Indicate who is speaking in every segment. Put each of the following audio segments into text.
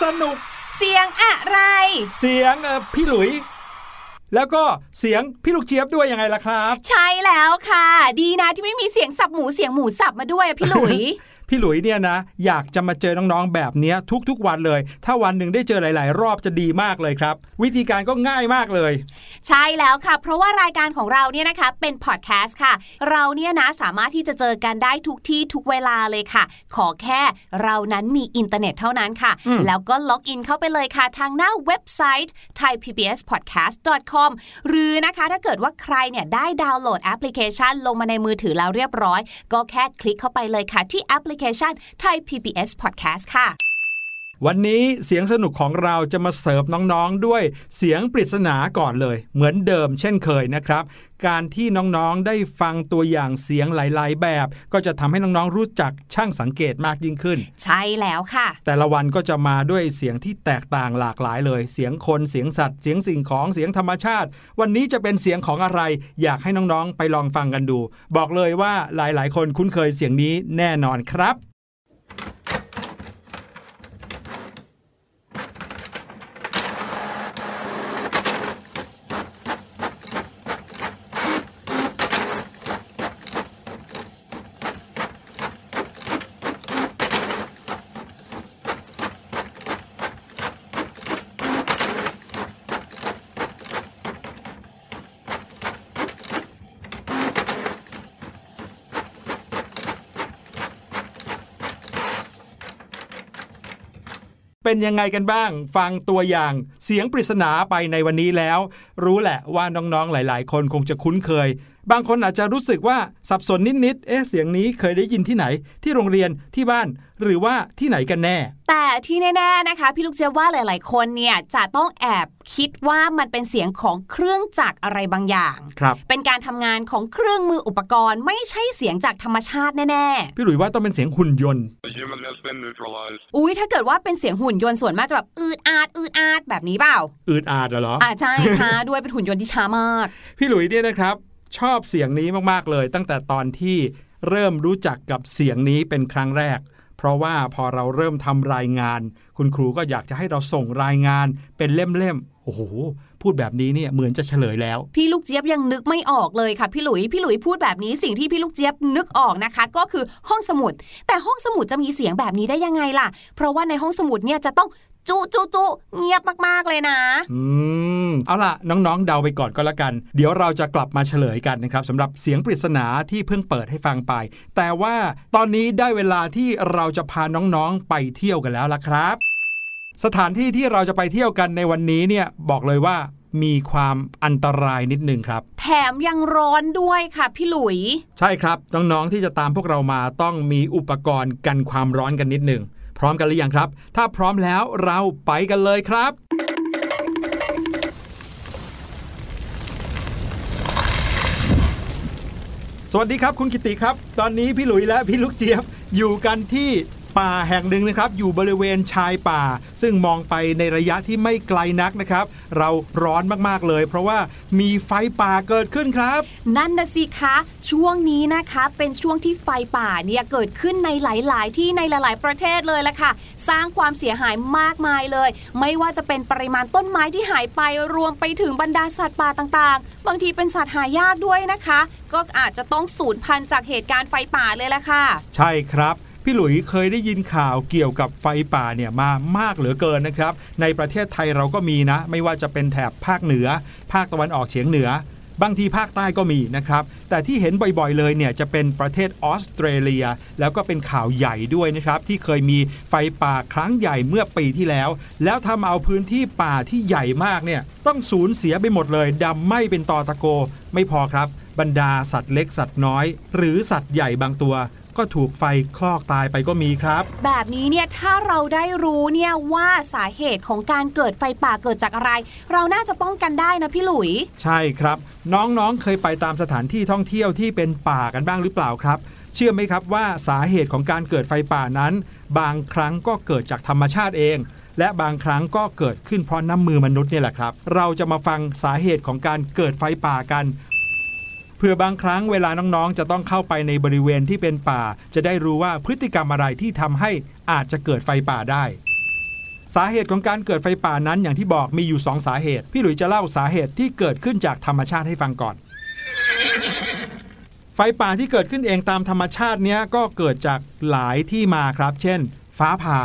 Speaker 1: สียง
Speaker 2: อะไร
Speaker 3: เสียงสนุก
Speaker 4: เสียงอะไร
Speaker 1: เสียงเอ่อพี่หลุยแล้วก็เสียงพี่ลูกเจี๊ยบด้วยยังไงล่ะครับ
Speaker 4: ใช่แล้วค่ะ ดีนะที่ไม่มีเสียงสับหมูเสียงหมูสับมาด้วยอะพี่หลุย
Speaker 1: พี่หลุยเนี่ยนะอยากจะมาเจอน้องๆแบบเนี้ยทุกๆวันเลย ถ้าวันหนึ่งได้เจอหลาย ๆ รอบจะดีมากเลยครับ วิธีการก็ง่ายมากเลย
Speaker 4: ใช่แล้วค่ะ เพราะว่ารายการของเราเนี่ยนะคะเป็นพอดแคสต์ค่ะ เราเนี่ยนะสามารถที่จะเจอกันได้ทุกที่ทุกเวลาเลยค่ะ ขอแค่เรานั้นมีอินเทอร์เน็ตเท่านั้นค่ะ
Speaker 1: อืม
Speaker 4: แล้วก็ล็อกอินเข้าไปเลยค่ะ ทางหน้าเว็บไซต์ thaipbspodcast.com หรือนะคะถ้าเกิดว่าใครเนี่ยได้ดาวน์โหลดแอปพลิเคชัน ลงมาในมือถือแล้วเรียบร้อย ก็แค่คลิกเข้าไปเลยค่ะที่แอปพลิเคชัน Thai PBS Podcast ค่ะ
Speaker 1: วันนี้เสียงสนุกของเราจะมาเสิร์ฟน้องๆด้วยเสียงปริศนาก่อนเลย เหมือนเดิมเช่นเคยนะครับ การที่น้องๆได้ฟังตัวอย่างเสียงหลาย ๆ แบบ ก็จะทำให้น้องๆรู้จักช่างสังเกตมากยิ่งขึ้น
Speaker 4: ใช่แล้วค่ะ
Speaker 1: แต่ละวันก็จะมาด้วยเสียงที่แตกต่างหลากหลายเลย เสียงคนเสียงสัตว์ เสียงสิ่งของเสียงธรรมชาติ วันนี้จะเป็นเสียงของอะไร อยากให้น้องๆไปลองฟังกันดู บอกเลยว่าหลายๆ คนคุ้นเคยเสียงนี้แน่นอนครับ เป็นยังไงกันบ้าง ฟังตัวอย่างเสียงปริศนาไปในวันนี้แล้ว รู้แหละว่าน้องๆหลาย ๆ คนคงจะคุ้นเคย บางคนอาจจะรู้สึกว่าสับสนนิดๆ เอ๊ะเสียงนี้เคยได้ยินที่ไหน ที่โรงเรียนที่บ้านหรือว่าที่ไหนกันแน่
Speaker 4: แต่ที่แน่ๆนะคะ พี่ลูกเจี๊ยบว่าหลาย ๆ คนเนี่ยจะต้องแอบคิดว่ามันเป็นเสียงของเครื่องจักรอะไรบางอย่าง
Speaker 1: ครับ
Speaker 4: เป็นการทำงานของเครื่องมืออุปกรณ์ ไม่ใช่เสียงจากธรรมชาติแน่
Speaker 1: พี่หลุยว่าต้องเป็นเสียงหุ่นยนต์
Speaker 5: The human has been neutralized.
Speaker 4: ๆอุ้ยถ้าเกิดว่าเป็นเสียงหุ่นยนต์ส่วนมากจะแบบอืดอาดอืดอาดแบบนี้เปล่า
Speaker 1: อืดอาดเหรอ
Speaker 4: อ่าใช่ช้าด้วยเป็นหุ่นยนต์ที่ช้ามาก
Speaker 1: พี่หลุยเนี่ยนะครับ ชอบเสียงนี้มากๆเลย ตั้งแต่ตอนที่เริ่มรู้จักกับเสียงนี้เป็นครั้งแรก เพราะว่าพอเราเริ่มทำรายงาน คุณครูก็อยากจะให้เราส่งรายงานเป็นเล่มๆโอ้โหพูดแบบนี้เนี่ยเหมือนจะเฉลยแล้ว
Speaker 4: พี่ลูกเจี๊ยบยังนึกไม่ออกเลยค่ะพี่หลุยพี่หลุยพูดแบบนี้สิ่งที่พี่ลูกเจี๊ยบนึกออกนะคะ ก็คือห้องสมุด แต่ห้องสมุดจะมีเสียงแบบนี้ได้ยังไงล่ะ เพราะว่าในห้องสมุดเนี่ยจะต้อง จุจุจุเงียบมาก ๆ เลยนะ
Speaker 1: อืม เอาล่ะ น้อง ๆ เดาไปก่อนก็แล้วกัน เดี๋ยวเราจะกลับมาเฉลยกันนะครับสำหรับเสียงปริศนาที่เพิ่งเปิดให้ฟังไป แต่ว่าตอนนี้ได้เวลาที่เราจะพาน้อง ๆ ไปเที่ยวกันแล้วล่ะครับ สถานที่ที่เราจะไปเที่ยวกันในวันนี้เนี่ยบอกเลยว่ามีความอันตรายนิดหนึ่งครับ
Speaker 4: แถมยังร้อนด้วยค่ะพี่หลุย
Speaker 1: ใช่ครับ น้อง ๆ ที่จะตามพวกเรามาต้องมีอุปกรณ์กันความร้อนกันนิดหนึ่งพ ร้อมกันหรือยังครับ ถ้าพร้อมแล้วเราไปกันเลยครับ สวัสดีครับคุณกิติครับ ตอนนี้พี่หลุยและพี่ลูกเจี๊ยบอยู่กันที่ ป่าแห่งหนึ่งนะครับ อยู่บริเวณชายป่า ซึ่งมองไปในระยะที่ไม่ไกลนักนะครับ เราร้อนมากๆเลย เพราะว่ามีไฟป่าเกิดขึ้นครับ
Speaker 4: นั่นนะสิคะ ช่วงนี้นะคะเป็นช่วงที่ไฟป่าเนี่ยเกิดขึ้นในหลาย ๆ ที่ในหลาย ๆ ประเทศเลยละค่ะ สร้างความเสียหายมากมายเลย ไม่ว่าจะเป็นปริมาณต้นไม้ที่หายไปรวมไปถึงบรรดาสัตว์ป่าต่าง ๆ บางทีเป็นสัตว์หายากด้วยนะคะ ก็อาจจะต้องสูญพันธุ์จากเหตุการณ์ไฟป่าเลยละค่ะ
Speaker 1: ใช่ครับ พี่หลุยเคยได้ยินข่าวเกี่ยวกับไฟป่าเนี่ยมามากเหลือเกินนะครับ ในประเทศไทยเราก็มีนะ ไม่ว่าจะเป็นแถบภาคเหนือ ภาคตะวันออกเฉียงเหนือบางทีภาคใต้ก็มีนะครับ แต่ที่เห็นบ่อยๆเลยเนี่ยจะเป็นประเทศออสเตรเลีย แล้วก็เป็นข่าวใหญ่ด้วยนะครับ ที่เคยมีไฟป่าครั้งใหญ่เมื่อปีที่แล้ว แล้วทำเอาพื้นที่ป่าที่ใหญ่มากเนี่ยต้องสูญเสียไปหมดเลยดำไหม้เป็นตอตะโก ไม่พอครับ บรรดาสัตว์เล็กสัตว์น้อย หรือสัตว์ใหญ่บางตัว ก็ถูกไฟคลอกตายไปก็มีครับ
Speaker 4: แบบนี้เนี่ยถ้าเราได้รู้เนี่ยว่าสาเหตุของการเกิดไฟป่าเกิดจากอะไร เราน่าจะป้องกันได้นะพี่หลุย
Speaker 1: ใช่ครับ น้องๆเคยไปตามสถานที่ท่องเที่ยวที่เป็นป่ากันบ้างหรือเปล่าครับ เชื่อไหมครับว่าสาเหตุของการเกิดไฟป่านั้น บางครั้งก็เกิดจากธรรมชาติเองและบางครั้งก็เกิดขึ้นเพราะน้ำมือมนุษย์เนี่ยแหละครับ เราจะมาฟังสาเหตุของการเกิดไฟป่ากันเพื่อบางครั้งเวลาน้องๆ จะต้องเข้าไปในบริเวณที่เป็นป่า จะได้รู้ว่าพฤติกรรมอะไรที่ทำให้อาจจะเกิดไฟป่าได้ สาเหตุของการเกิดไฟป่านั้นอย่างที่บอกมีอยู่ 2 สาเหตุ พี่หลุยจะเล่าสาเหตุที่เกิดขึ้นจากธรรมชาติให้ฟังก่อน ไฟป่าที่เกิดขึ้นเองตามธรรมชาติเนี้ยก็เกิดจากหลายที่มาครับ เช่น ฟ้าผ่า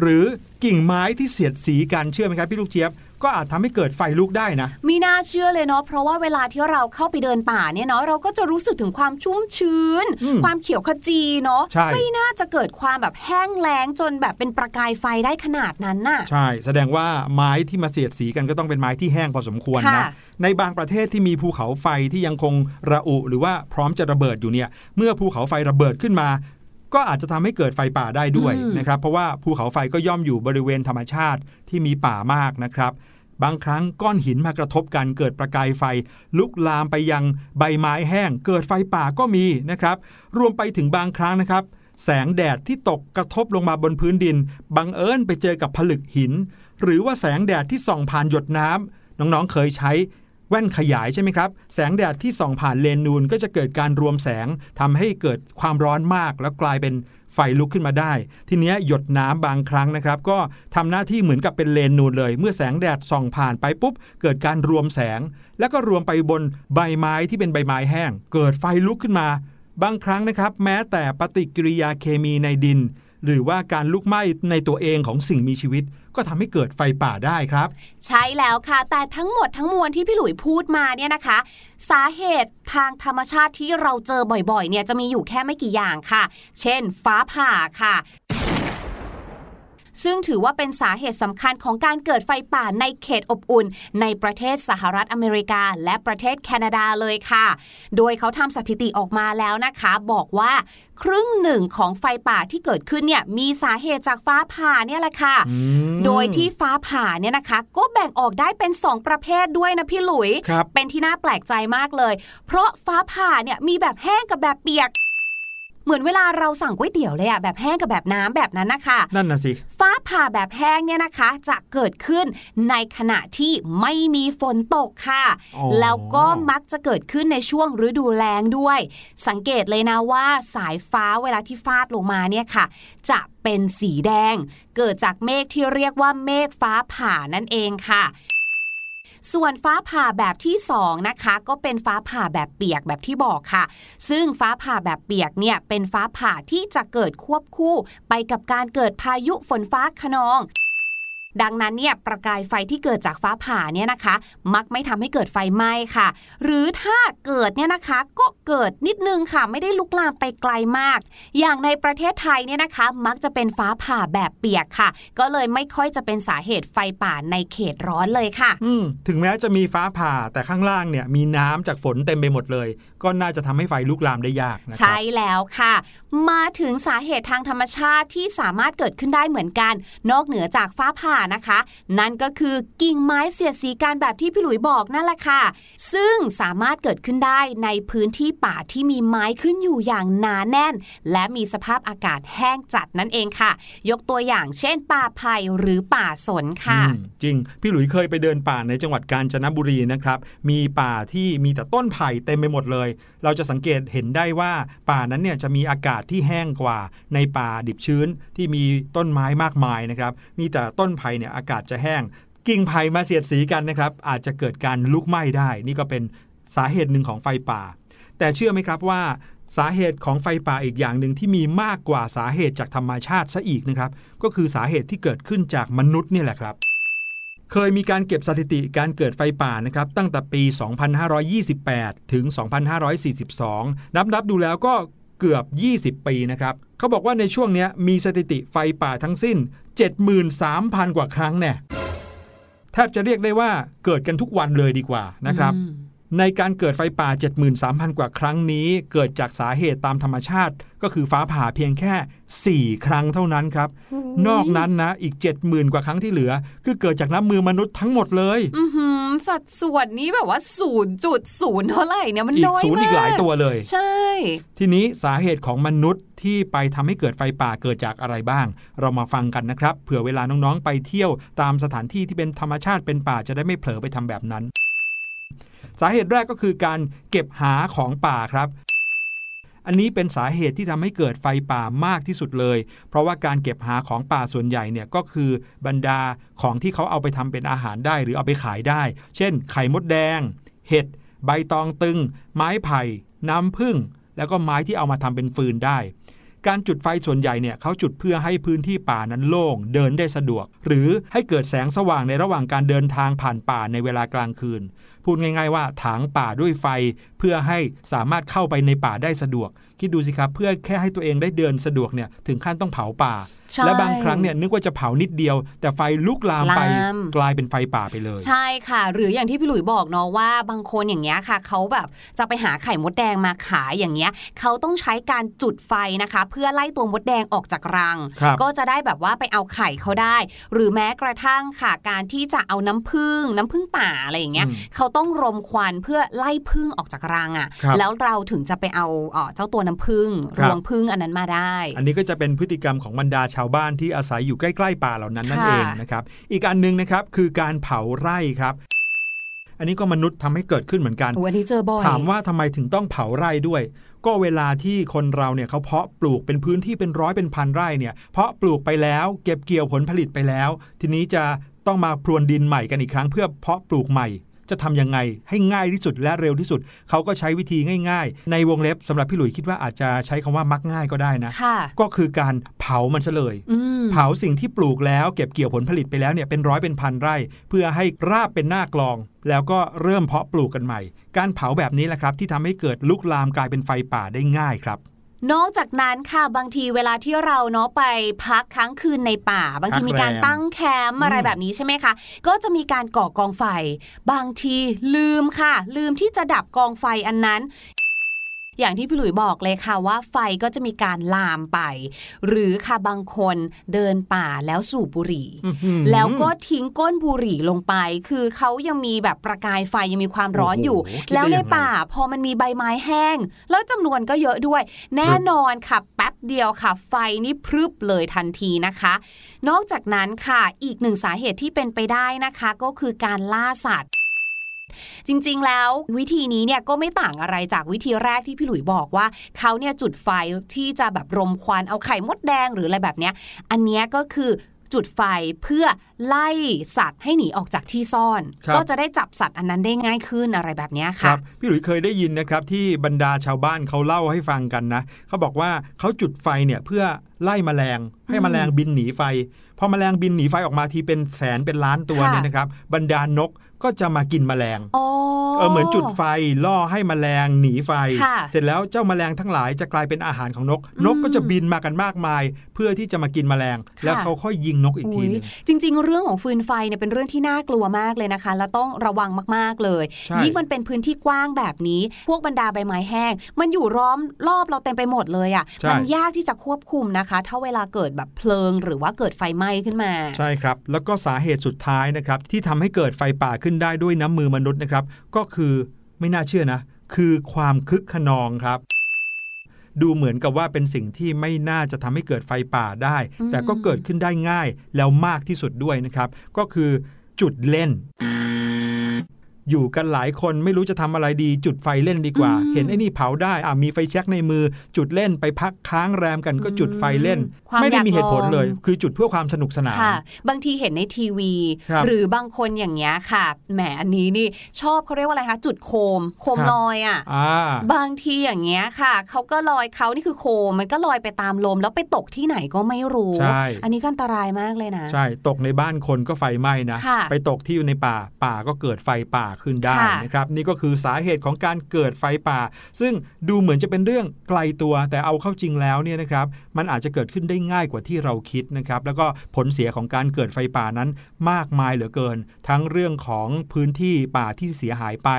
Speaker 1: หรือกิ่งไม้ที่เสียดสีกันเชื่อไหมครับพี่ลูกเจี๊ยบ ก็อาจทำให้เกิดไฟลุกได้นะ
Speaker 4: มีน่าเชื่อเลยเนาะเพราะว่าเวลาที่เราเข้าไปเดินป่าเนี่ยเนาะเราก็จะรู้สึกถึงความชุ่มชื้น
Speaker 1: อืม
Speaker 4: ความเขียวขจีเนาะ
Speaker 1: ใช่
Speaker 4: ไม่น่าจะเกิดความแบบแห้งแล้งจนแบบเป็นประกายไฟได้ขนาดนั้นน่ะ
Speaker 1: ใช่ แสดงว่าไม้ที่มาเสียดสีกันก็ต้องเป็นไม้ที่แห้งพอสมควรนะ
Speaker 4: ค่ะ
Speaker 1: ในบางประเทศที่มีภูเขาไฟที่ยังคงระอุ หรือว่าพร้อมจะระเบิดอยู่เนี่ย เมื่อภูเขาไฟระเบิดขึ้นมา ก็อาจจะทำให้เกิดไฟป่าได้ด้วยนะครับ เพราะว่าภูเขาไฟก็ย่อมอยู่บริเวณธรรมชาติที่มีป่ามากนะครับ บางครั้งก้อนหินมากระทบกันเกิดประกายไฟ ลุกลามไปยังใบไม้แห้ง เกิดไฟป่าก็มีนะครับ รวมไปถึงบางครั้งนะครับ แสงแดดที่ตกกระทบลงมาบนพื้นดิน บังเอิญไปเจอกับผลึกหิน หรือว่าแสงแดดที่ส่องผ่านหยดน้ำน้องๆเคยใช้แว่นขยายใช่ไหมครับ แสงแดดที่ส่องผ่านเลนนูนก็จะเกิดการรวมแสงทำให้เกิดความร้อนมากแล้วกลายเป็น ไฟลุกขึ้นมาได้ ทีเนี้ยหยดน้ำบางครั้งนะครับ ก็ทำหน้าที่เหมือนกับเป็นเลนนูนเลย เมื่อแสงแดดส่องผ่านไปปุ๊บ เกิดการรวมแสง แล้วก็รวมไปบนใบไม้ที่เป็นใบไม้แห้ง เกิดไฟลุกขึ้นมา บางครั้งนะครับ แม้แต่ปฏิกิริยาเคมีในดิน หรือว่าการลุกไหม้ในตัวเองของสิ่งมีชีวิต ก็ทำให้เกิดไฟป่าได้ครับ
Speaker 4: ใช่แล้วค่ะ แต่ทั้งหมดทั้งมวลที่พี่หลุยพูดมาเนี่ยนะคะ สาเหตุทางธรรมชาติที่เราเจอบ่อยๆ เนี่ยจะมีอยู่แค่ไม่กี่อย่างค่ะ เช่น ฟ้าผ่าค่ะ ซึ่งถือว่าเป็นสาเหตุสำคัญของการเกิดไฟป่าในเขตอบอุ่น ในประเทศสหรัฐอเมริกา และประเทศแคนาดาเลยค่ะ โดยเขาทำสถิติออกมาแล้วนะคะ บอกว่าครึ่งหนึ่งของไฟป่าที่เกิดขึ้นเนี่ยมีสาเหตุจากฟ้าผ่าเนี่ยแหละค่ะ โดยที่ฟ้าผ่าเนี่ยนะคะ ก็แบ่งออกได้เป็น 2 ประเภทด้วยนะพี่หลุย
Speaker 1: ครับ
Speaker 4: เป็นที่น่าแปลกใจมากเลย เพราะฟ้าผ่าเนี่ยมีแบบแห้งกับแบบเปียก เหมือนเวลาเราสั่งก๋วยเตี๋ยวเลยอะแบบแห้งกับแบบน้ำแบบนั้นนะคะ
Speaker 1: นั่นน่ะสิ
Speaker 4: ฟ้าผ่าแบบแห้งเนี่ยนะคะ จะเกิดขึ้นในขณะที่ไม่มีฝนตกค่ะ
Speaker 1: อ๋อ
Speaker 4: แล้วก็มักจะเกิดขึ้นในช่วงฤดูแล้งด้วย สังเกตเลยนะว่าสายฟ้าเวลาที่ฟาดลงมาเนี่ยค่ะ จะเป็นสีแดง เกิดจากเมฆที่เรียกว่าเมฆฟ้าผ่านั่นเองค่ะ ส่วนฟ้าผ่าแบบที่2นะคะก็เป็นฟ้าผ่าแบบเปียกแบบที่บอกค่ะ ซึ่งฟ้าผ่าแบบเปียกเนี่ยเป็นฟ้าผ่าที่จะเกิดควบคู่ไปกับการเกิดพายุฝนฟ้าขนอง ดังนั้นเนี่ยประกายไฟที่เกิดจากฟ้าผ่าเนี่ยนะคะ มักไม่ทำให้เกิดไฟไหม้ค่ะ หรือถ้าเกิดเนี่ยนะคะก็เกิดนิดนึงค่ะ ไม่ได้ลุกลามไปไกลมาก อย่างในประเทศไทยเนี่ยนะคะ มักจะเป็นฟ้าผ่าแบบเปียกค่ะ ก็เลยไม่ค่อยจะเป็นสาเหตุไฟป่าในเขตร้อนเลยค่ะ
Speaker 1: อืมถึงแม้จะมีฟ้าผ่าแต่ข้างล่างเนี่ยมีน้ำจากฝนเต็มไปหมดเลย ก็น่าจะทำให้ไฟลุกลามได้ยากนะครั
Speaker 4: ใช่แล้วค่ะ มาถึงสาเหตุทางธรรมชาติที่สามารถเกิดขึ้นได้เหมือนกัน นอกเหนือจากฟ้าผ่านะคะ นั่นก็คือกิ่งไม้เสียดสีกันแบบที่พี่หลุยบอกนั่นแหละค่ะ ซึ่งสามารถเกิดขึ้นได้ในพื้นที่ป่าที่มีไม้ขึ้นอยู่อย่างหนาแน่น และมีสภาพอากาศแห้งจัดนั่นเองค่ะ ยกตัวอย่างเช่น ป่าไผ่หรือป่าสนค่ะ
Speaker 1: จริง พี่หลุยเคยไปเดินป่าในจังหวัดกาญจนบุรีนะครับ มีป่าที่มีแต่ต้นไผ่เต็มไปหมดเลย เราจะสังเกตเห็นได้ว่าป่านั้นเนี่ยจะมีอากาศที่แห้งกว่าในป่าดิบชื้นที่มีต้นไม้มากมายนะครับ มีแต่ต้นไผ่เนี่ยอากาศจะแห้ง กิ่งไผ่มาเสียดสีกันนะครับอาจจะเกิดการลุกไหม้ได้ นี่ก็เป็นสาเหตุหนึ่งของไฟป่า แต่เชื่อไหมครับว่าสาเหตุของไฟป่าอีกอย่างหนึ่งที่มีมากกว่าสาเหตุจากธรรมชาติซะอีกนะครับ ก็คือสาเหตุที่เกิดขึ้นจากมนุษย์นี่แหละครับ เคยมีการเก็บสถิติการเกิดไฟป่านะครับ ตั้งแต่ปี 2528 ถึง 2542 นับนับดูแล้วก็ เกือบ 20 ปีนะครับเขาบอกว่าในช่วงนี้มีสถิติไฟป่าทั้งสิ้น 73,000 กว่าครั้งแน่แทบจะเรียกได้ว่าเกิดกันทุกวันเลยดีกว่านะครับ ในการเกิดไฟป่า 73,000 กว่าครั้งนี้ เกิดจากสาเหตุตามธรรมชาติ ก็คือฟ้าผ่าเพียงแค่ 4 ครั้งเท่านั้นครับ นอกนั้นนะอีก 70,000 กว่าครั้งที่เหลือ คือเกิดจากน้ำมือมนุษย์ทั้งหมดเลย
Speaker 4: อือหือสัดส่วนนี้แบบว่า 0.0 เท่าไหร่เนี่ยมัน
Speaker 1: อีก
Speaker 4: น้อย
Speaker 1: ศูนย์
Speaker 4: มาก
Speaker 1: อีกหลายตัวเลย
Speaker 4: ใช่
Speaker 1: ทีนี้สาเหตุของมนุษย์ที่ไปทำให้เกิดไฟป่าเกิดจากอะไรบ้าง เรามาฟังกันนะครับ เผื่อเวลาน้องๆไปเที่ยวตามสถานที่ที่เป็นธรรมชาติเป็นป่าจะได้ไม่เผลอไปทำแบบนั้น สาเหตุแรกก็คือการเก็บหาของป่าครับ อันนี้เป็นสาเหตุที่ทำให้เกิดไฟป่ามากที่สุดเลย เพราะว่าการเก็บหาของป่าส่วนใหญ่เนี่ยก็คือบรรดาของที่เขาเอาไปทำเป็นอาหารได้หรือเอาไปขายได้ เช่น ไข่มดแดง เห็ด ใบตองตึง ไม้ไผ่ น้ำผึ้ง แล้วก็ไม้ที่เอามาทำเป็นฟืนได้การจุดไฟส่วนใหญ่เนี่ยเขาจุดเพื่อให้พื้นที่ป่านั้นโล่งเดินได้สะดวก หรือให้เกิดแสงสว่างในระหว่างการเดินทางผ่านป่าในเวลากลางคืน พูดง่าย ๆ ว่าถางป่าด้วยไฟเพื่อให้สามารถเข้าไปในป่าได้สะดวก คิดดูสิครับเพื่อแค่ให้ตัวเองได้เดินสะดวกเนี่ยถึงขั้นต้องเผาป่า
Speaker 4: ใช่
Speaker 1: และบางครั้งเนี่ยนึกว่าจะเผานิดเดียว แต่ไฟลุกลามไป
Speaker 4: ลาม
Speaker 1: กลายเป็นไฟป่าไปเลย
Speaker 4: ใช่ค่ะ หรืออย่างที่พี่หลุยบอกเนาะว่าบางคนอย่างเงี้ยค่ะเขาแบบจะไปหาไข่มดแดงมาขายอย่างเงี้ยเขาต้องใช้การจุดไฟนะคะ เพื่อไล่ตัวมดแดงออกจากรัง
Speaker 1: ครับ
Speaker 4: ก็จะได้แบบว่าไปเอาไข่เขาได้ หรือแม้กระทั่งค่ะการที่จะเอาน้ำผึ้งน้ำผึ้งป่าอะไรอย่างเงี้ย
Speaker 1: อืม
Speaker 4: เขาต้องรมควันเพื่อไล่ผึ้งออกจากรังอะ่ะ
Speaker 1: ครับ
Speaker 4: แล้วเราถึงจะไปเอาเอ่อเจ้าตัวน้ำผึ้ง
Speaker 1: ครั
Speaker 4: ร
Speaker 1: บ
Speaker 4: วงผึ้งอันนั้นมาได้
Speaker 1: อันนี้ก็จะเป็นพฤติกรรมของบรรดาชาวบ้านที่อาศัยอยู่ใกล้ๆป่าเหล่านั้นนั่น
Speaker 4: ค่ะ
Speaker 1: เองนะครับ อีกอันหนึงนะครับคือการเผาไร่ครับอันนี้ก็มนุษย์ทำให้เกิดขึ้นเหมือนกัน
Speaker 4: โอ้อันนี้เจอบ่อย
Speaker 1: ถามว่าทำไมถึงต้องเผาไร่ด้วย ก็เวลาที่คนเราเนี่ยเขาเพาะปลูกเป็นพื้นที่เป็นร้อยเป็นพันไร่เนี่ย เพาะปลูกไปแล้วเก็บเกี่ยวผลผลิตไปแล้ว ทีนี้จะต้องมาพรวนดินใหม่กันอีกครั้งเพื่อเพาะปลูกใหม่ จะทำยังไงให้ง่ายที่สุดและเร็วที่สุด เขาก็ใช้วิธีง่าย ๆ ในวงเล็บสำหรับพี่หลุยคิดว่าอาจจะใช้คำว่ามักง่ายก็ได้นะ
Speaker 4: ค่ะ
Speaker 1: ก็คือการเผามันซะเลย
Speaker 4: อืม
Speaker 1: เผาสิ่งที่ปลูกแล้วเก็บเกี่ยวผลผลิตไปแล้วเนี่ยเป็นร้อยเป็นพันไร่ เพื่อให้ราบเป็นหน้ากลอง แล้วก็เริ่มเพาะปลูกกันใหม่ การเผาแบบนี้แหละครับ ที่ทำให้เกิดลุกลามกลายเป็นไฟป่าได้ง่ายครับ
Speaker 4: นอกจากนั้นค่ะบางทีเวลาที่เราเนาะไปพักค้างคืนในป่า บางที
Speaker 1: พัก
Speaker 4: มีการ
Speaker 1: แรม
Speaker 4: ตั้งแคมป์อะไร
Speaker 1: อืม
Speaker 4: แบบนี้ใช่ไหมคะ ก็จะมีการก่อกองไฟ บางทีลืมค่ะ ลืมที่จะดับกองไฟอันนั้น อย่างที่พี่หลุยบอกเลยค่ะว่าไฟก็จะมีการลามไป หรือค่ะบางคนเดินป่าแล้วสูบบุหรี่
Speaker 1: อื้อหือ
Speaker 4: แล้วก็ทิ้งก้นบุหรี่ลงไป คือเขายังมีแบบประกายไฟยังมีความร้อนอยู่
Speaker 1: โอ้โหคิดได้
Speaker 4: แล้วใน
Speaker 1: ยังไง
Speaker 4: ป่าพอมันมีใบไม้แห้ง แล้วจำนวนก็เยอะด้วย แน่นอนค่ะแป๊บเดียวค่ะ ไฟนี่พรึบเลยทันทีนะคะ นอกจากนั้นค่ะอีกหนึ่งสาเหตุที่เป็นไปได้นะคะ ก็คือการล่าสัตว์ จริงๆแล้ววิธีนี้เนี่ยก็ไม่ต่างอะไรจากวิธีแรกที่พี่หลุยบอกว่าเขาเนี่ยจุดไฟที่จะแบบรมควันเอาไข่มดแดงหรืออะไรแบบเนี้ย อันเนี้ยก็คือจุดไฟเพื่อไล่สัตว์ให้หนีออกจากที่ซ่อน
Speaker 1: ครับ
Speaker 4: ก็จะได้จับสัตว์อันนั้นได้ง่ายขึ้นอะไรแบบเนี้ย
Speaker 1: ค
Speaker 4: ค่ะ
Speaker 1: รับพี่หลุยเคยได้ยินนะครับที่บรรดาชาวบ้านเขาเล่าให้ฟังกันนะเขาบอกว่าเขาจุดไฟเนี่ยเพื่อไล่แมลง ให้แมลงบินหนีไฟพอแมลงบินหนีไฟออกมาทีเป็นแสนเป็นล้านตัว
Speaker 4: ค่ะ
Speaker 1: เนี่ยนะครับบรรดานก ก็จะมากินแมลง
Speaker 4: อ๋อ
Speaker 1: เออเหมือนจุดไฟล่อให้แมลงหนีไฟ
Speaker 4: ค่ะ
Speaker 1: เสร็จแล้วเจ้าแมลงทั้งหลายจะกลายเป็นอาหารของนก
Speaker 4: อืม
Speaker 1: นกก็จะบินมากันมากมาย เพื่อที่จะมากินแมลง
Speaker 4: ค่ะ
Speaker 1: แล้วเขาค่อยยิงนกอีกทีหนึง
Speaker 4: อุ๊ยจริง ๆ เรื่องของฟืนไฟเนี่ยเป็นเรื่องที่น่ากลัวมากเลยนะคะ แล้วต้องระวังมากๆเลย
Speaker 1: ใช่
Speaker 4: ยิ่งมันเป็นพื้นที่กว้างแบบนี้ พวกบรรดาใบไม้แห้ง มันอยู่ร้อมรอบเราเต็มไปหมดเลยอะ่ะ
Speaker 1: ใช่
Speaker 4: มันยากที่จะควบคุมนะคะ ถ้าเวลาเกิดแบบเพลิง หรือว่าเกิดไฟไหม้ขึ้นมา
Speaker 1: ใช่ครับ แล้วก็สาเหตุสุดท้ายนะครับที่ทำให้เกิดไฟป่าขึ้นได้ด้วยน้ำมือมนุษย์นะครับ ก็คือไม่น่าเชื่อนะ คือความคึกขนองครับ ดูเหมือนกับว่าเป็นสิ่งที่ไม่น่าจะทำให้เกิดไฟป่าได้ แต่ก็เกิดขึ้นได้ง่ายแล้วมากที่สุดด้วยนะครับ ก็คือจุดเล่น อยู่กันหลายคนไม่รู้จะทำอะไรดี จุดไฟเล่นดีกว่า เห็นไอ้นี่เผาได้อะมีไฟแช็กในมือ จุดเล่นไปพักค้างแรมกันก็จุดไฟเล่น
Speaker 4: ความ
Speaker 1: ไม่ได้มีเหตุผล
Speaker 4: อยากลอง
Speaker 1: เลย คือจุดเพื่อความสนุกสนาน
Speaker 4: ค่ะบางทีเห็นในทีวี
Speaker 1: ครับ
Speaker 4: หรือบางคนอย่างเงี้ยค่ะแหมอันนี้นี่ชอบเขาเรียกว่าอะไรคะจุดโคม โคม
Speaker 1: ครับ
Speaker 4: ลอยอะ
Speaker 1: อ่า
Speaker 4: บางทีอย่างเงี้ยค่ะเขาก็ลอยเขานี่คือโคมมันก็ลอยไปตามลมแล้วไปตกที่ไหนก็ไม่รู้
Speaker 1: ใช่
Speaker 4: อันนี้ก็อันตรายมากเลยนะ
Speaker 1: ใช่ตกในบ้านคนก็ไฟไหม้นะ
Speaker 4: ค่ะ
Speaker 1: ไปตกที่อยู่ในป่าป่าก็เกิดไฟป่าขึ้นได้
Speaker 4: ค่ะ
Speaker 1: นะครับนี่ก็คือสาเหตุของการเกิดไฟป่า ซึ่งดูเหมือนจะเป็นเรื่องไกลตัวแต่เอาเข้าจริงแล้วเนี่ยนะครับมันอาจจะเกิดขึ้นได้ง่ายกว่าที่เราคิดนะครับแล้วก็ผลเสียของการเกิดไฟป่านั้นมากมายเหลือเกิน ทั้งเรื่องของพื้นที่ป่าที่เสียหายไป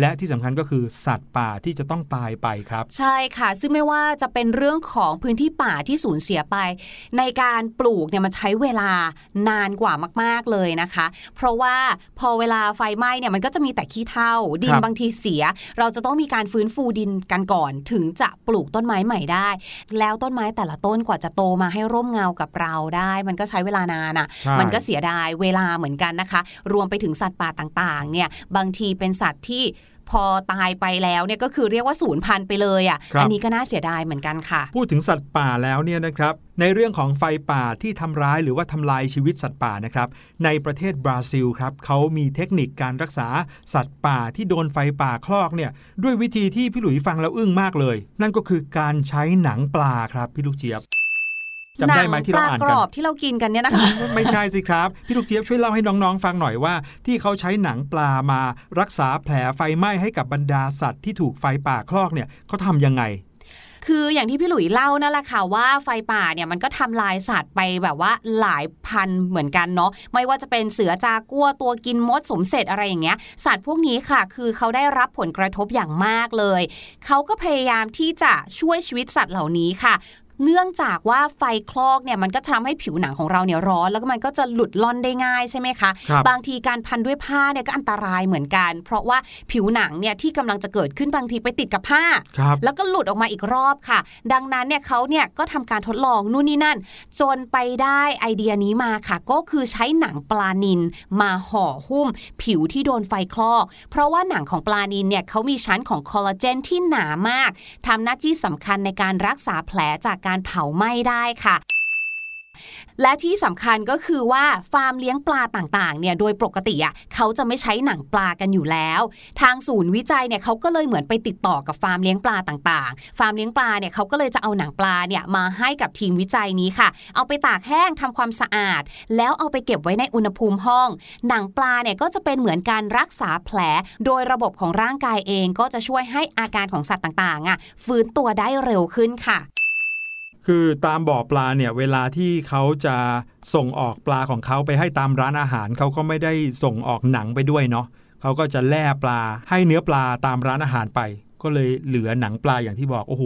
Speaker 1: และที่สำคัญก็คือสัตว์ป่าที่จะต้องตายไปครับ
Speaker 4: ใช่ค่ะ ซึ่งไม่ว่าจะเป็นเรื่องของพื้นที่ป่าที่สูญเสียไป ในการปลูกเนี่ยมันใช้เวลานานกว่ามาก ๆเลยนะคะ เพราะว่าพอเวลาไฟไหม้เนี่ยมันก็จะมีแต่ขี้เถ้าดิน
Speaker 1: ครับ
Speaker 4: บางทีเสีย เราจะต้องมีการฟื้นฟูดินกันก่อน ถึงจะปลูกต้นไม้ใหม่ได้ แล้วต้นไม้แต่ละต้นกว่าจะโตมาให้ร่มเงากับเราได้ มันก็ใช้เวลานานอะ
Speaker 1: ใช่
Speaker 4: มันก็เสียดายเวลาเหมือนกันนะคะ รวมไปถึงสัตว์ป่าต่างๆเนี่ยบางทีเป็นสัตว์ที่ พอตายไปแล้วเนี่ยก็คือเรียกว่าสูญพันธุ์ไปเลยอะ
Speaker 1: ครับ
Speaker 4: อันี้ก็น่าเสียดายเหมือนกันค่ะ
Speaker 1: พูดถึงสัตว์ป่าแล้วเนี่ยนะครับ ในเรื่องของไฟป่าที่ทำร้ายหรือว่าทำลายชีวิตสัตว์ป่านะครับ ในประเทศบราซิลครับเขามีเทคนิคการรักษาสัตว์ป่าที่โดนไฟป่าคลอกเนี่ยด้วยวิธีที่พี่หลุยฟังแล้วอึ้งมากเลย นั่นก็คือการใช้หนังปลาครับพี่ลูกเจี๊ยบ จำได้ไหมที่เราอ่าน
Speaker 4: หงปล
Speaker 1: กัน
Speaker 4: กรอบที่เรากินกันเนี่ยนะคะ
Speaker 1: ไม่ใช่สิครับ พี่ลูกเจี๊ยบช่วยเล่าให้น้องๆ ฟังหน่อยว่า ที่เขาใช้หนังปลามารักษาแผลไฟไหม้ให้กับบรรดาสัตว์ที่ถูกไฟป่าคลอกเนี่ยเขาทำยังไง
Speaker 4: คืออย่างที่พี่หลุยเล่านั่นแหละค่ะว่าไฟป่าเนี่ยมันก็ทำลายสัตว์ไปแบบว่าหลายพันเหมือนกันเนาะไม่ว่าจะเป็นเสือจากัวตัวกินมดสมเสร็จอะไรอย่างเงี้ย สัตว์พวกนี้ค่ะ คือเขาได้รับผลกระทบอย่างมากเลย เขาก็พยายามที่จะช่วยชีวิตสัตว์เหล่านี้ค่ะ เนื่องจากว่าไฟคลอกเนี่ยมันก็ทำให้ผิวหนังของเราเนี่ยร้อน แล้วก็มันก็จะหลุดล่อนได้ง่ายใช่ไหมคะ
Speaker 1: ครับ
Speaker 4: บางทีการพันด้วยผ้าเนี่ยก็อันตรายเหมือนกัน เพราะว่าผิวหนังเนี่ยที่กำลังจะเกิดขึ้นบางทีไปติดกับผ้า
Speaker 1: ครับ
Speaker 4: แล้วก็หลุดออกมาอีกรอบค่ะ ดังนั้นเนี่ยเขาเนี่ยก็ทำการทดลองนู่นนี่นั่น จนไปได้ไอเดียนี้มาค่ะ ก็คือใช้หนังปลานินมาห่อหุ้ม ผิวที่โดนไฟคลอก เพราะว่าหนังของปลานินเนี่ยเขามีชั้นของคอลลาเจนที่หนามากทำหน้าที่สำคัญในการรักษาแผลจากการเผาไหม้ได้ค่ะและที่สำคัญก็คือว่าฟาร์มเลี้ยงปลาต่างๆ เนี่ยโดยปกติอะเขาจะไม่ใช้หนังปลากันอยู่แล้ว ทางศูนย์วิจัยเนี่ยเขาก็เลยเหมือนไปติดต่อกับฟาร์มเลี้ยงปลาต่างๆ ฟาร์มเลี้ยงปลาเนี่ยเขาก็เลยจะเอาหนังปลาเนี่ยมาให้กับทีมวิจัยนี้ค่ะ เอาไปตากแห้งทำความสะอาด แล้วเอาไปเก็บไว้ในอุณหภูมิห้อง หนังปลาเนี่ยก็จะเป็นเหมือนการรักษาแผล โดยระบบของร่างกายเองก็จะช่วยให้อาการของสัตว์ต่างๆอะฟื้นตัวได้เร็วขึ้นค่ะ
Speaker 1: คือตามบ่อปลาเนี่ยเวลาที่เขาจะส่งออกปลาของเขาไปให้ตามร้านอาหารเขาก็ไม่ได้ส่งออกหนังไปด้วยเนาะเขาก็จะแล่ปลาให้เนื้อปลาตามร้านอาหารไป ก็เลยเหลือหนังปลาอย่างที่บอกโอ้โห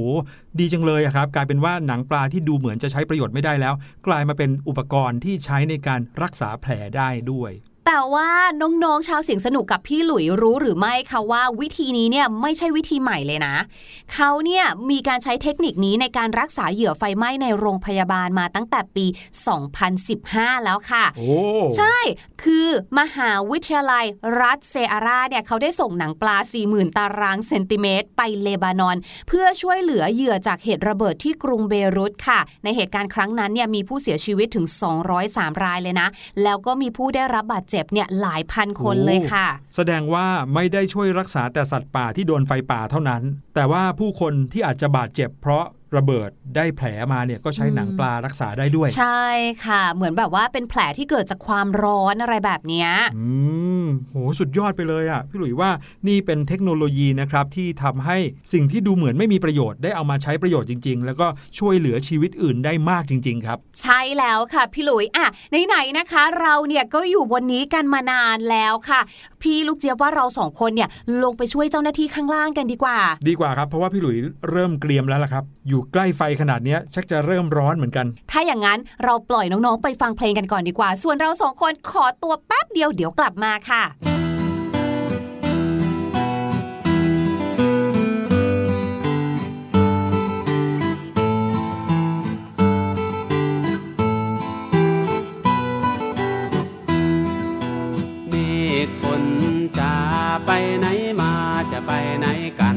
Speaker 1: ดีจังเลยครับ กลายเป็นว่าหนังปลาที่ดูเหมือนจะใช้ประโยชน์ไม่ได้แล้ว กลายมาเป็นอุปกรณ์ที่ใช้ในการรักษาแผลได้ด้วย
Speaker 4: แต่ว่าน้องๆชาวเสียงสนุกกับพี่หลุยรู้หรือไม่คะว่าวิธีนี้เนี่ยไม่ใช่วิธีใหม่เลยนะ เขาเนี่ยมีการใช้เทคนิคนี้ในการรักษาเหยื่อไฟไหม้ในโรงพยาบาลมาตั้งแต่ปี 2015 แล้วค่ะ
Speaker 1: โอ้
Speaker 4: ใช่คือมหาวิทยาลัยรัฐเซอาราเนี่ยเขาได้ส่งหนังปลา 40,000 ตารางเซนติเมตร ไปเลบานอน เพื่อช่วยเหลือเหยื่อจากเหตุระเบิดที่กรุงเบรุตค่ะ ในเหตุการณ์ครั้งนั้นเนี่ยมีผู้เสียชีวิตถึง 203 รายเลยนะ แล้วก็มีผู้ได้รับบาดเจ็บเนี่ยหลายพันคนเลยค่ะ
Speaker 1: แสดงว่าไม่ได้ช่วยรักษาแต่สัตว์ป่าที่โดนไฟป่าเท่านั้น แต่ว่าผู้คนที่อาจจะบาดเจ็บเพราะ ระเบิดได้แผลมาเนี่ยก็ใช้หนังปลารักษาได้ด้วย
Speaker 4: ใช่ค่ะ เหมือนแบบว่าเป็นแผลที่เกิดจากความร้อนอะไรแบบเนี้ย
Speaker 1: อืมโหสุดยอดไปเลยอะพี่หลุยว่านี่เป็นเทคโนโลยีนะครับที่ทำให้สิ่งที่ดูเหมือนไม่มีประโยชน์ได้เอามาใช้ประโยชน์จริง ๆ แล้วก็ช่วยเหลือชีวิตอื่นได้มากจริง ๆ ครับ
Speaker 4: ใช่แล้วค่ะพี่หลุยอะไหนๆนะคะ เราเนี่ยก็อยู่บนนี้กันมานานแล้วค่ะ พี่ลูกเจี๊ยบว่าเราสองคนเนี่ยลงไปช่วยเจ้าหน้าที่ข้างล่างกันดีกว่า
Speaker 1: ดีกว่าครับเพราะว่าพี่หลุยเริ่มเกรียมแล้วล่ะครับอยู่ใกล้ไฟขนาดเนี้ยชักจะเริ่มร้อนเหมือนกัน
Speaker 4: ถ้าอย่างนั้นเราปล่อยน้องๆ ไปฟังเพลงกันก่อนดีกว่า ส่วนเราสองคนขอตัวแป๊บเดียวเดี๋ยวกลับมาค่ะ
Speaker 6: เมฆฝนจะไปไหนมาจะไปไหนกัน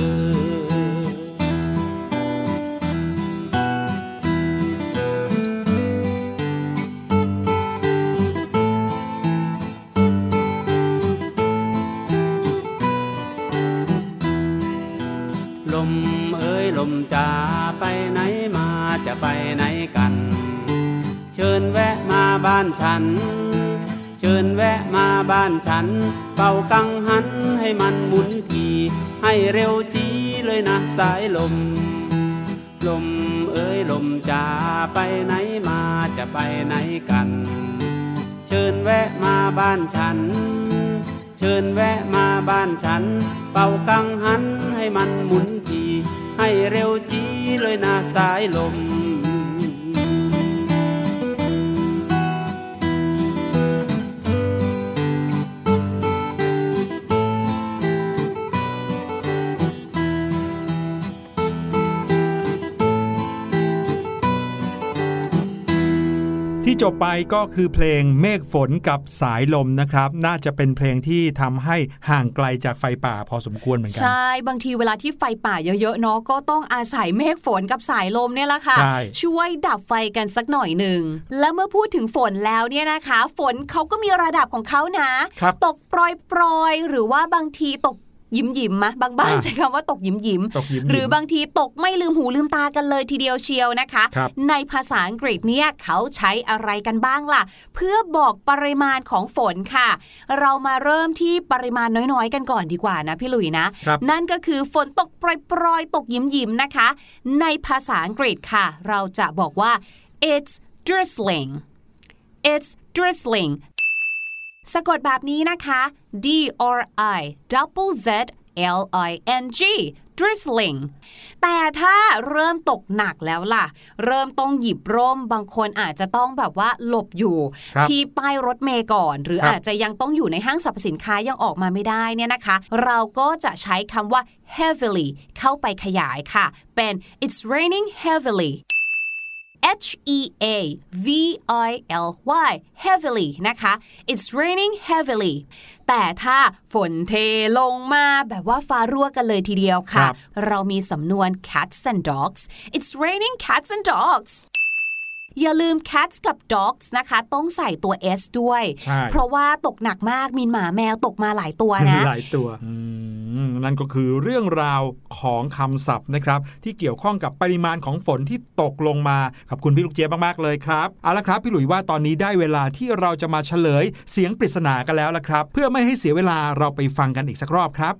Speaker 6: ชิญแวะมาบ้านฉัน เชิญแวะมาบ้านฉัน เป่ากังหันให้มันหมุนทีให้เร็วจีเลยนะสายลม ลมเอ้ยลมจะไปไหนมาจะไปไหนกัน เชิญแวะมาบ้านฉัน เชิญแวะมาบ้านฉัน เป่ากังหันให้มันหมุนทีให้เร็วจีเลยนาสายลม
Speaker 1: จบไปก็คือเพลงเมฆฝนกับสายลมนะครับ น่าจะเป็นเพลงที่ทำให้ห่างไกลจากไฟป่าพอสมควรเหมือนกั
Speaker 4: ใช่บางทีเวลาที่ไฟป่าเยอะๆเนาะก็ต้องอาศัยเมฆฝนกับสายลมเนี่ยแหละค่ะ
Speaker 1: ใช่
Speaker 4: ช่วยดับไฟกันสักหน่อยหนึ่งและเมื่อพูดถึงฝนแล้วเนี่ยนะคะ ฝนเขาก็มีระดับของเขานะ
Speaker 1: ครับ
Speaker 4: ตกโปรยๆหรือว่าบางทีตก ยิ้มยิ้มๆมะบางบ้าน
Speaker 1: อ่า
Speaker 4: ใช้คำว่าตกยิ้มยิ้มๆ
Speaker 1: ตกยิ้ม
Speaker 4: หรือบางทีตกไม่ลืมหูลืมตากันเลยทีเดียวเชียวนะคะ
Speaker 1: ครับ
Speaker 4: ในภาษาอังกฤษเนี่ยเขาใช้อะไรกันบ้างล่ะ เพื่อบอกปริมาณของฝนค่ะ เรามาเริ่มที่ปริมาณน้อยๆ กันก่อนดีกว่านะพี่หลุยนะ
Speaker 1: ครับ
Speaker 4: นั่นก็คือฝนตกปรยๆตกยิ้มยิ้มๆนะคะ ในภาษาอังกฤษค่ะ เราจะบอกว่า it's drizzling it's drizzling สะกดแบบนี้นะคะ D R I double Z L I N G drizzling แต่ถ้าเริ่มตกหนักแล้วล่ะ เริ่มต้องหยิบร่มบางคนอาจจะต้องแบบว่าหลบอยู่
Speaker 1: ครับ
Speaker 4: ที่ป้ายรถเมย์ก่อน หรือ
Speaker 1: ครับ
Speaker 4: อาจจะยังต้องอยู่ในห้างสรรพสินค้ายังออกมาไม่ได้เนี่ยนะคะ เราก็จะใช้คำว่า heavily เข้าไปขยายค่ะ เป็น it's raining heavily H E A V I L Y heavily นะคะ it's raining heavily แต่ถ้าฝนเทลงมาแบบว่าฟ้ารั่วกันเลยทีเดียวค่ะ
Speaker 1: ครับ
Speaker 4: เรามีสำนวน cats and dogs it's raining cats and dogs อย่าลืม cats กับ dogs นะคะ ต้องใส่ตัว s ด้วย
Speaker 1: ใช่
Speaker 4: เพราะว่าตกหนักมากมีหมาแมวตกมาหลายตัวนะ
Speaker 1: หลายตัวอืมนั่นก็คือเรื่องราวของคำศัพท์นะครับ ที่เกี่ยวข้องกับปริมาณของฝนที่ตกลงมา ขอบคุณพี่ลูกเจี๊ยบมากๆเลยครับเอาละครับ พี่หลุยว่าตอนนี้ได้เวลาที่เราจะมาเฉลยเสียงปริศนากันแล้วละครับ เพื่อไม่ให้เสียเวลาเราไปฟังกันอีกสักรอบครับ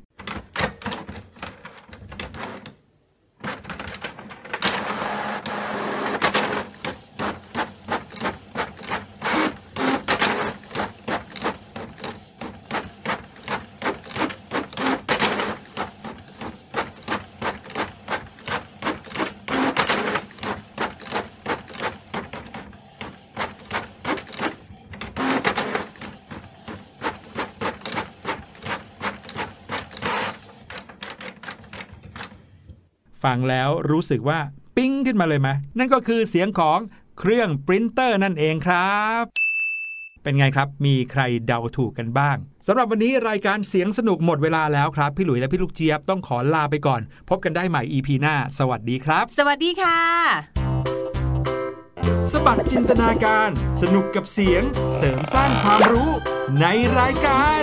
Speaker 1: ฟังแล้วรู้สึกว่าปิ้งขึ้นมาเลยไหมนั่นก็คือเสียงของเครื่องปรินเตอร์นั่นเองครับ เป็นไงครับ มีใครเดาถูกกันบ้างสำหรับวันนี้รายการเสียงสนุกหมดเวลาแล้วครับ พี่หลุยและพี่ลูกเจี๊ยบต้องขอลาไปก่อน พบกันได้ใหม่ EP หน้า สวัสดีครับ
Speaker 4: สวัสดีค่ะ
Speaker 1: สะบัดจินตนาการ สนุกกับเสียง เสริมสร้างความรู้ในรายการ